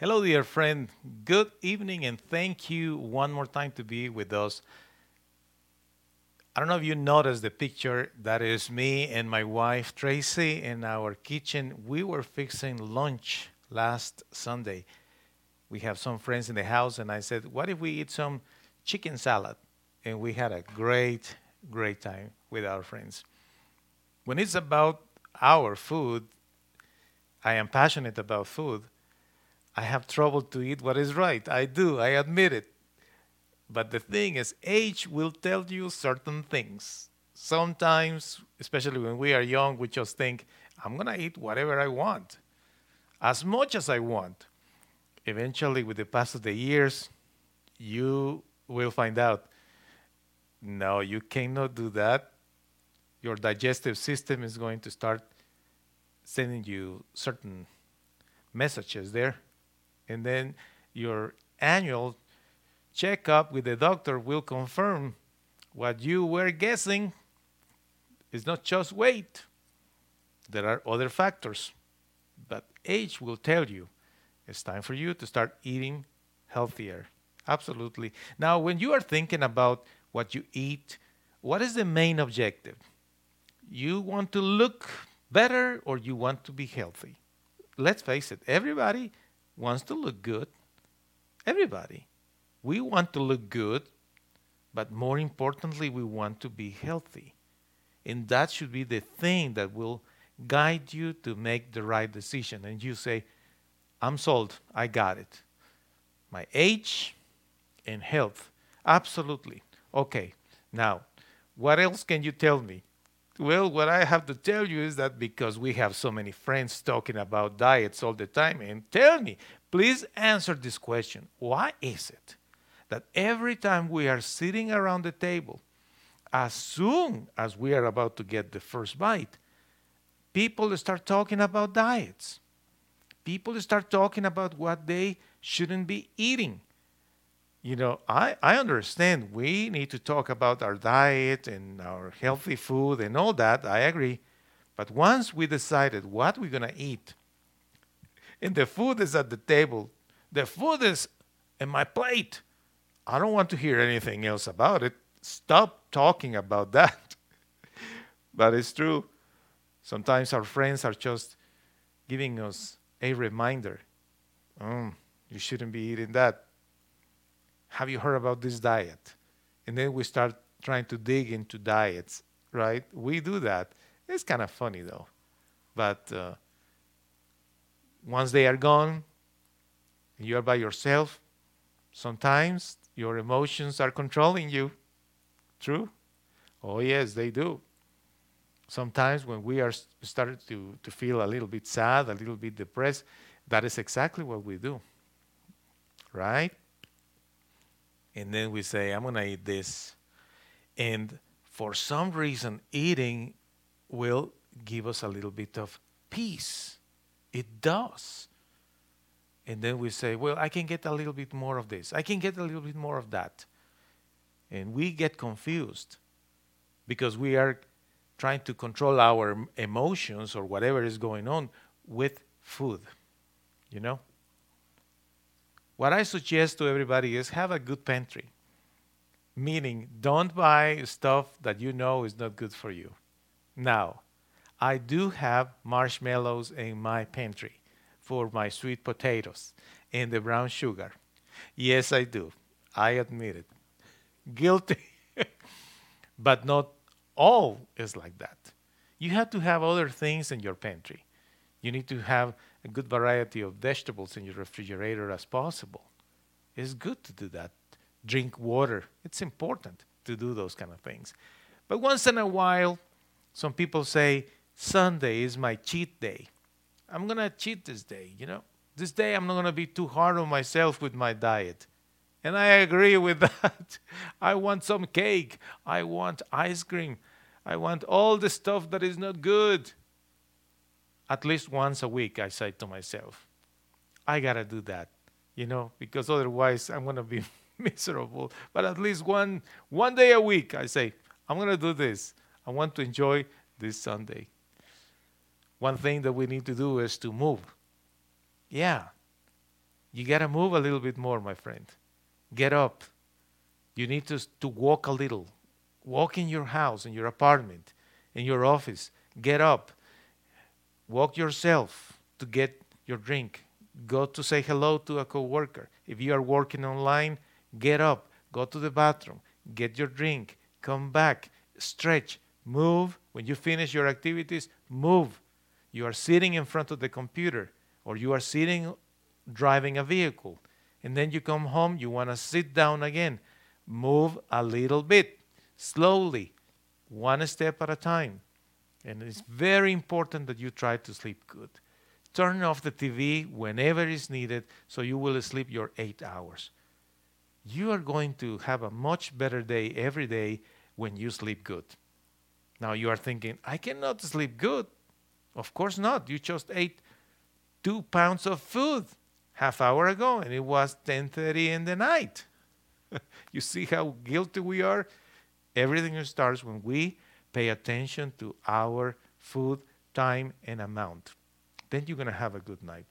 Hello, dear friend. Good evening, and thank you one more time to be with us. I don't know if you noticed the picture. That is me and my wife Tracy in our kitchen. We were fixing lunch last Sunday. We have some friends in the house, and I said, What if we eat some chicken salad? And we had a great, great time with our friends. When it's about our food, I am passionate about food I have trouble to eat what is right. I do, I admit it. But the thing is, age will tell you certain things. Sometimes, especially when we are young, we just think, I'm going to eat whatever I want, as much as I want. Eventually, with the pass of the years, you will find out no, you cannot do that. Your digestive system is going to start sending you certain messages there and then your annual checkup with the doctor will confirm what you were guessing is not just weight. There are other factors, but age will tell you it's time for you to start eating healthier. Absolutely. Now, when you are thinking about what you eat, what is the main objective? You want to look better or you want to be healthy? Let's face it, everybody wants to look good. Everybody. We want to look good, but more importantly, we want to be healthy. And that should be the thing that will guide you to make the right decision. And you say, I'm sold, I got it. My age and health. Absolutely. Okay, now, what else can you tell me? Well, what I have to tell you is that because we have so many friends talking about diets all the time, and tell me, please answer this question. Why is it that every time we are sitting around the table, as soon as we are about to get the first bite, people start talking about diets? People start talking about what they shouldn't be eating you know, I, I understand we need to talk about our diet and our healthy food and all that. I agree. But once we decided what we're going to eat, and the food is at the table, the food is in my plate, I don't want to hear anything else about it. Stop talking about that. but it's true. Sometimes our friends are just giving us a reminder. Oh, you shouldn't be eating that have you heard about this diet? And then we start trying to dig into diets, right? We do that. It's kind of funny though. But uh, once they are gone, and you are by yourself, sometimes your emotions are controlling you. True? Oh, yes, they do. Sometimes when we are starting to, to feel a little bit sad, a little bit depressed, that is exactly what we do. Right? And then we say, I'm going to eat this. And for some reason, eating will give us a little bit of peace. It does. And then we say, well, I can get a little bit more of this. I can get a little bit more of that. And we get confused because we are trying to control our emotions or whatever is going on with food. You know? What I suggest to everybody is have a good pantry. Meaning, don't buy stuff that you know is not good for you. Now, I do have marshmallows in my pantry for my sweet potatoes and the brown sugar. Yes, I do. I admit it. Guilty. but not all is like that. You have to have other things in your pantry. You need to have a good variety of vegetables in your refrigerator as possible. It's good to do that. Drink water. It's important. to do those kind of things. But once in a while, some people say, Sunday is my cheat day. I'm going to cheat this day, you know. This day I'm not going to be too hard on myself with my diet. And I agree with that. I want some cake. I want ice cream. I want all the stuff that is not good. At least once a week, I say to myself, I got to do that, you know, because otherwise I'm to be miserable. But at least one, one day a week, I say, I'm to do this. I want to enjoy this Sunday. One thing that we need to do is to move. Yeah, you got to move a little bit more, my friend. Get up. You need to, to walk a little. Walk in your house, in your apartment, in your office. Get up. Walk yourself to get your drink. Go to say hello to a coworker. If you are working online, get up, go to the bathroom, get your drink, come back, stretch, move. When you finish your activities, move. You are sitting in front of the computer or you are sitting driving a vehicle and then you come home, you want to sit down again. Move a little bit, slowly, one step at a time. And it's very important that you try to sleep good. Turn off the TV whenever is needed so you will sleep your eight hours. You are going to have a much better day every day when you sleep good. Now you are thinking, I cannot sleep good. Of course not. You just ate two pounds of food half hour ago and it was 10.30 in the night. you see how guilty we are? Everything starts when we pay attention to our food, time, and amount. Then you're going to have a good night.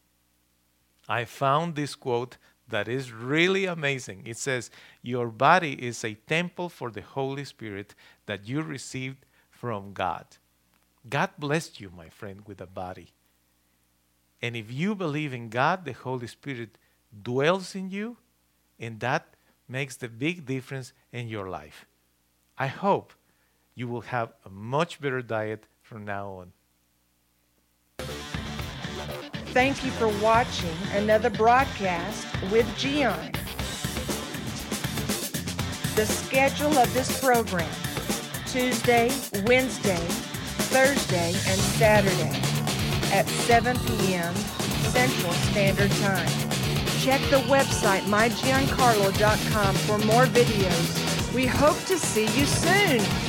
I found this quote that is really amazing. It says, Your body is a temple for the Holy Spirit that you received from God. God blessed you, my friend, with a body. And if you believe in God, the Holy Spirit dwells in you, and that makes the big difference in your life. I hope you will have a much better diet from now on. Thank you for watching another broadcast with Gian. The schedule of this program Tuesday, Wednesday, Thursday, and Saturday at 7 p.m. Central Standard Time. Check the website mygiancarlo.com for more videos. We hope to see you soon.